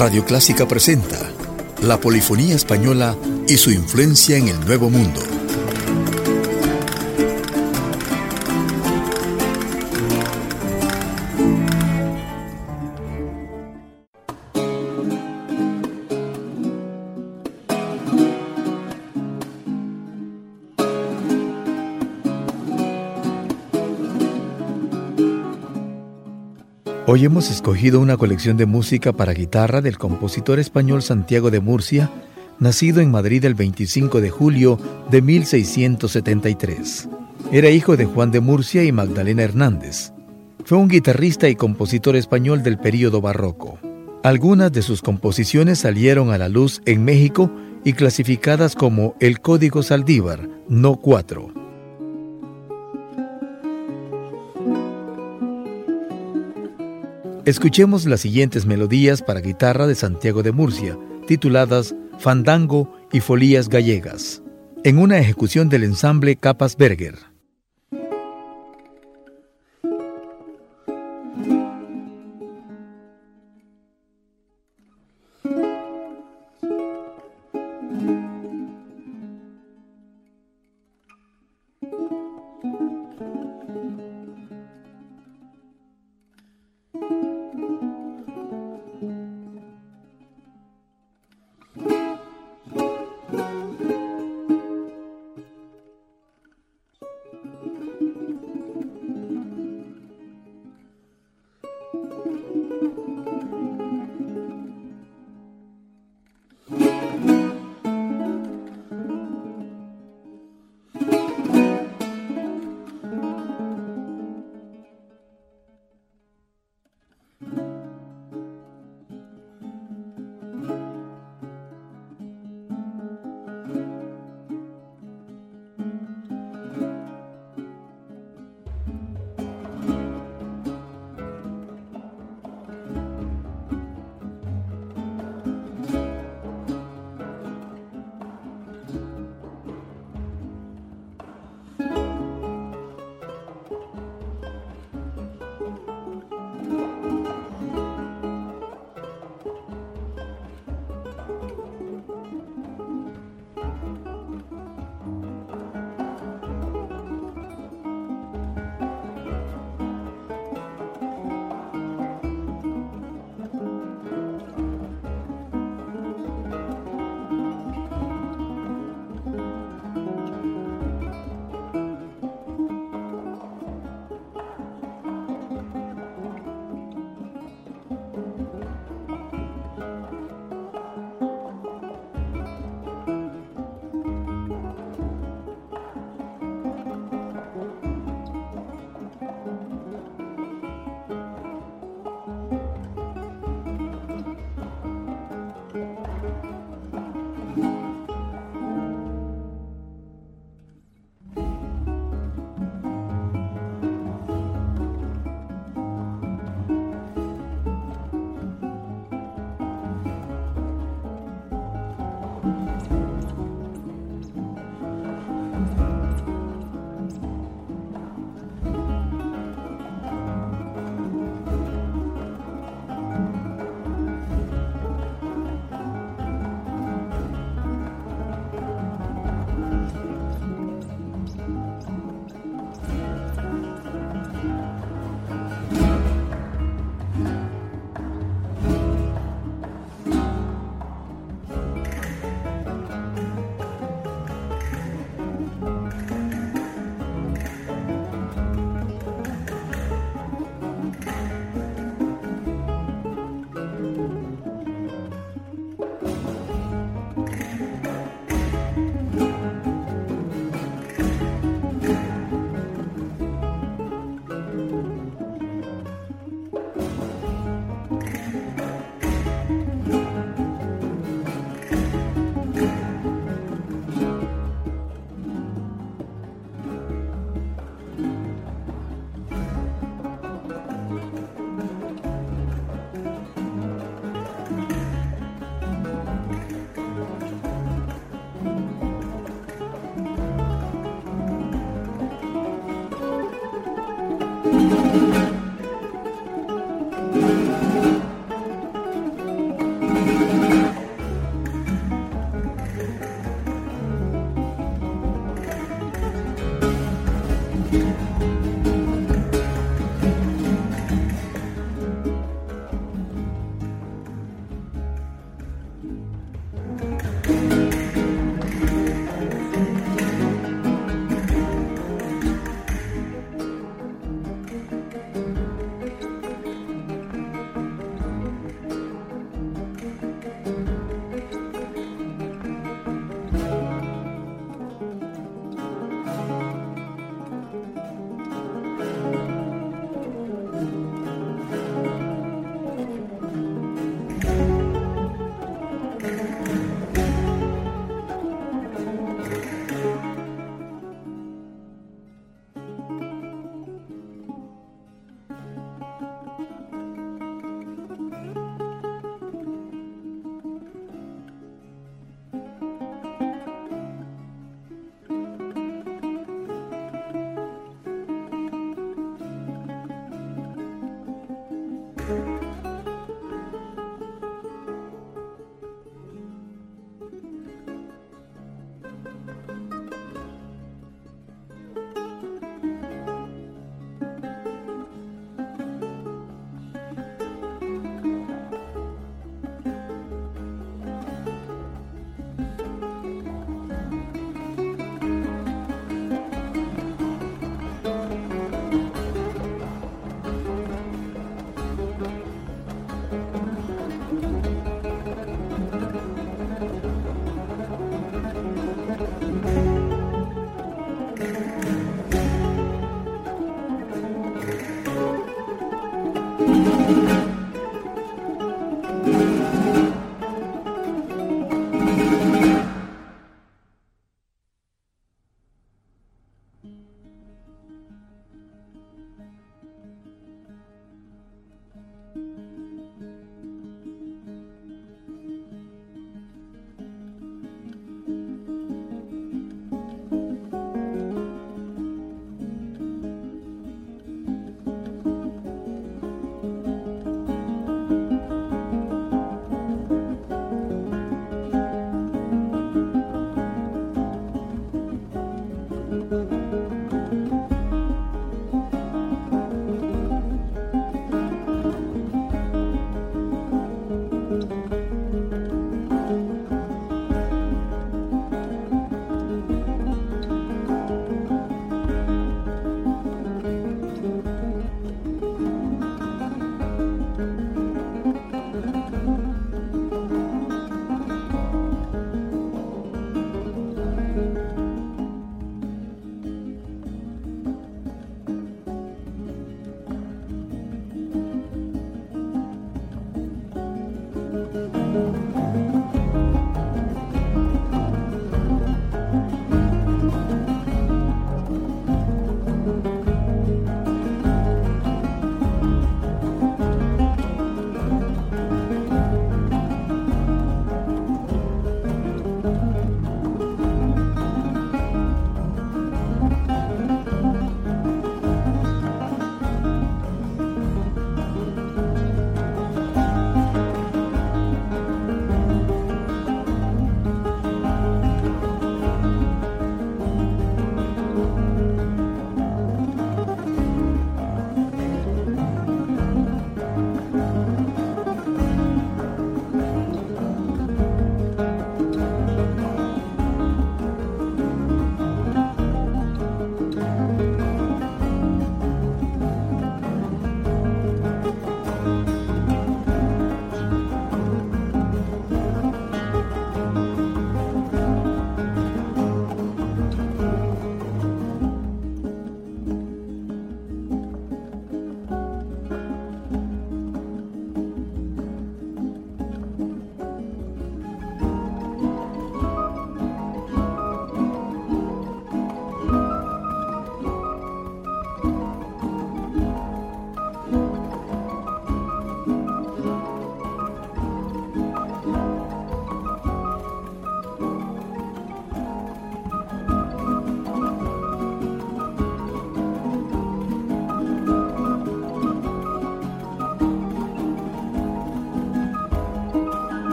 Radio Clásica presenta la polifonía española y su influencia en el Nuevo Mundo. Hoy hemos escogido una colección de música para guitarra del compositor español Santiago de Murcia, nacido en Madrid el 25 de julio de 1673. Era hijo de Juan de Murcia y Magdalena Hernández. Fue un guitarrista y compositor español del período barroco. Algunas de sus composiciones salieron a la luz en México y clasificadas como el Código Saldívar, no 4. Escuchemos las siguientes melodías para guitarra de Santiago de Murcia, tituladas Fandango y Folías Gallegas, en una ejecución del ensamble Capas Berger.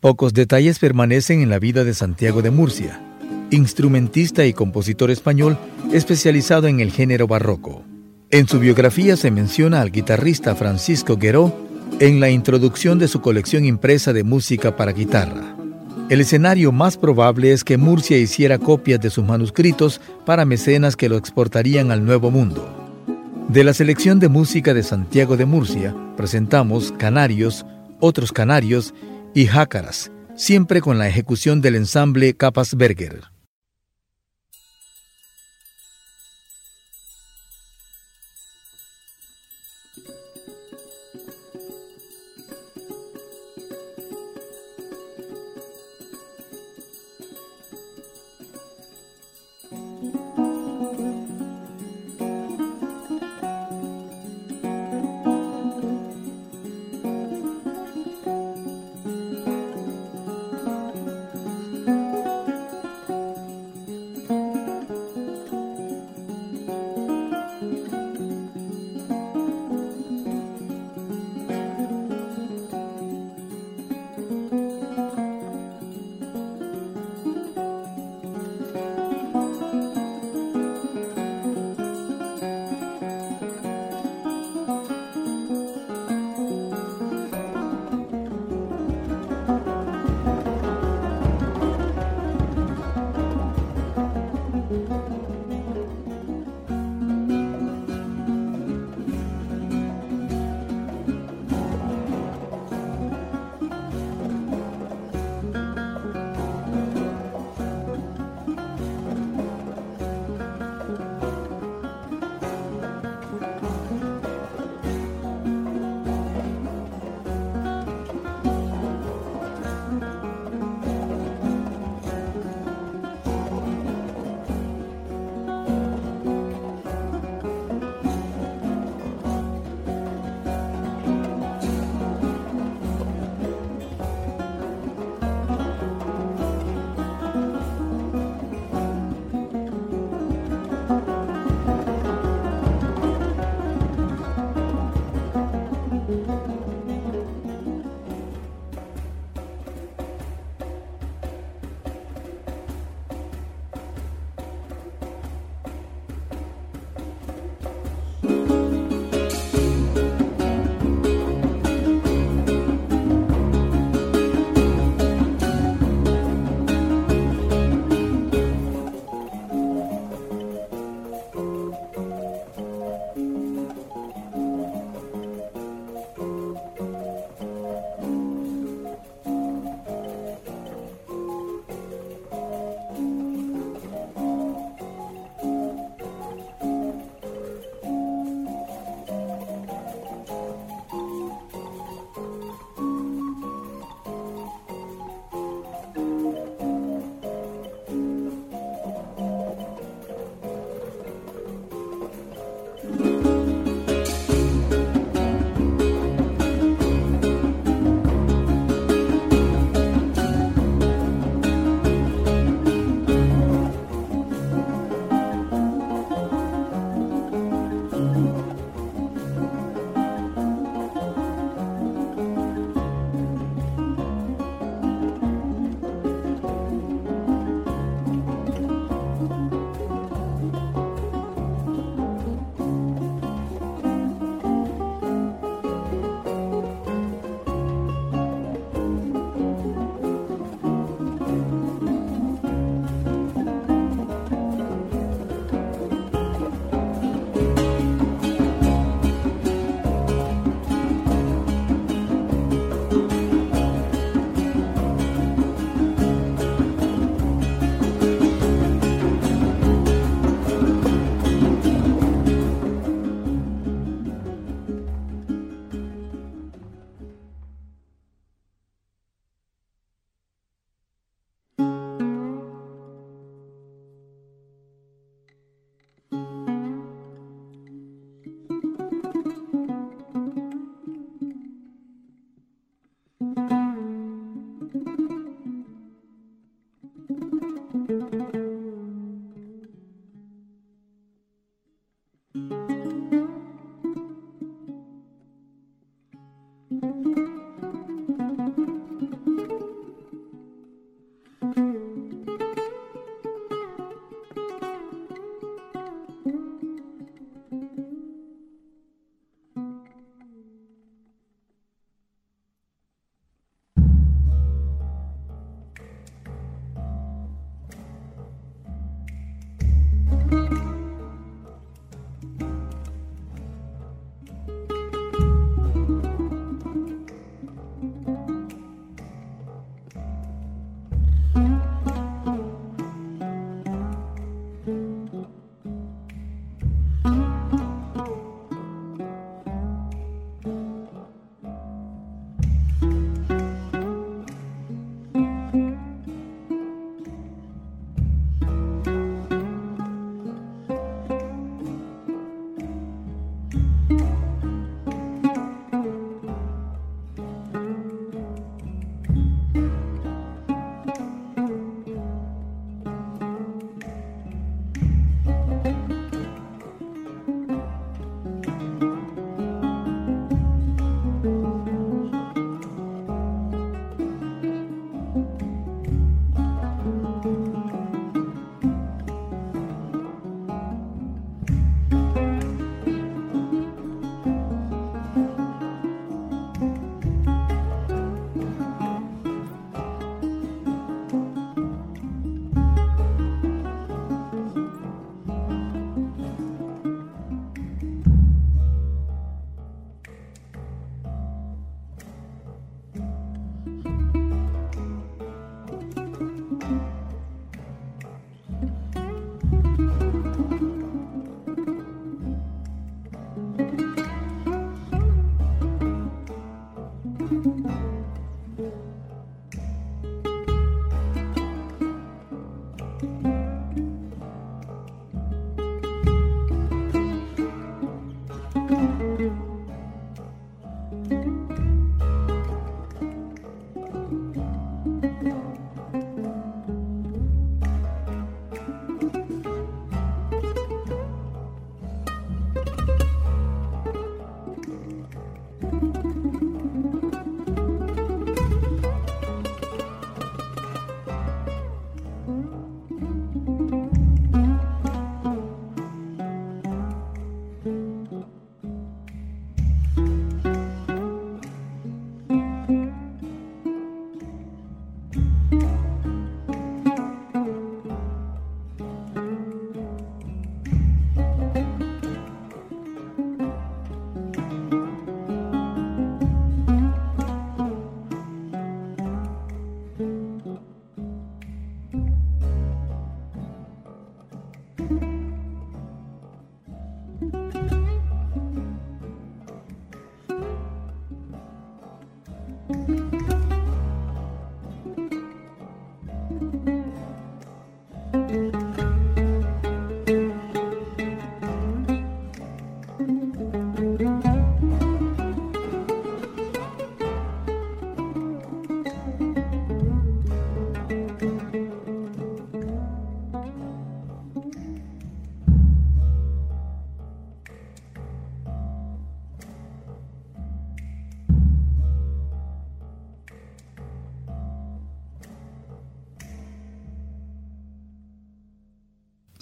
Pocos detalles permanecen en la vida de Santiago de Murcia, instrumentista y compositor español especializado en el género barroco. En su biografía se menciona al guitarrista Francisco Gueró en la introducción de su colección impresa de música para guitarra. El escenario más probable es que Murcia hiciera copias de sus manuscritos para mecenas que lo exportarían al Nuevo Mundo. De la selección de música de Santiago de Murcia presentamos Canarios, Otros Canarios y Jácaras, siempre con la ejecución del ensamble Capasberger.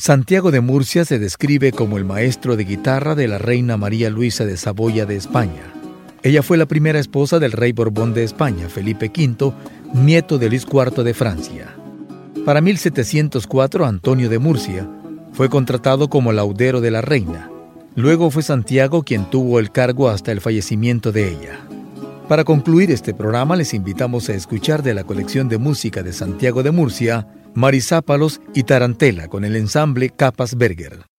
Santiago de Murcia se describe como el maestro de guitarra de la reina María Luisa de Saboya de España. Ella fue la primera esposa del rey Borbón de España, Felipe V, nieto de Luis IV de Francia. Para 1704, Antonio de Murcia fue contratado como laudero de la reina. Luego fue Santiago quien tuvo el cargo hasta el fallecimiento de ella. Para concluir este programa les invitamos a escuchar de la colección de música de Santiago de Murcia, Marisápalos y Tarantela con el ensamble Capas Berger.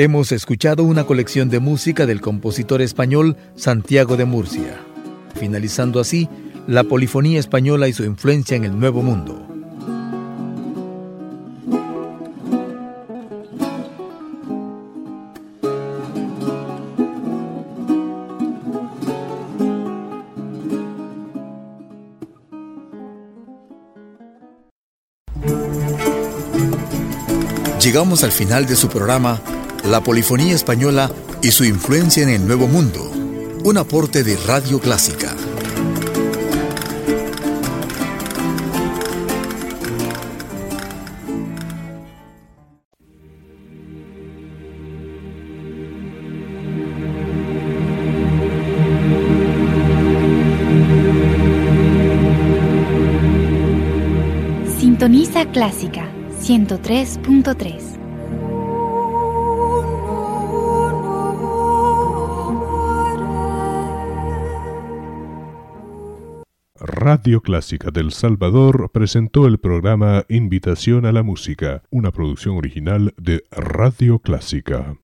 Hemos escuchado una colección de música del compositor español Santiago de Murcia, finalizando así la polifonía española y su influencia en el Nuevo Mundo. Llegamos al final de su programa La Polifonía Española y su influencia en el Nuevo Mundo, un aporte de Radio Clásica. Sintoniza Clásica 103.3. Radio Clásica del Salvador presentó el programa Invitación a la Música, una producción original de Radio Clásica.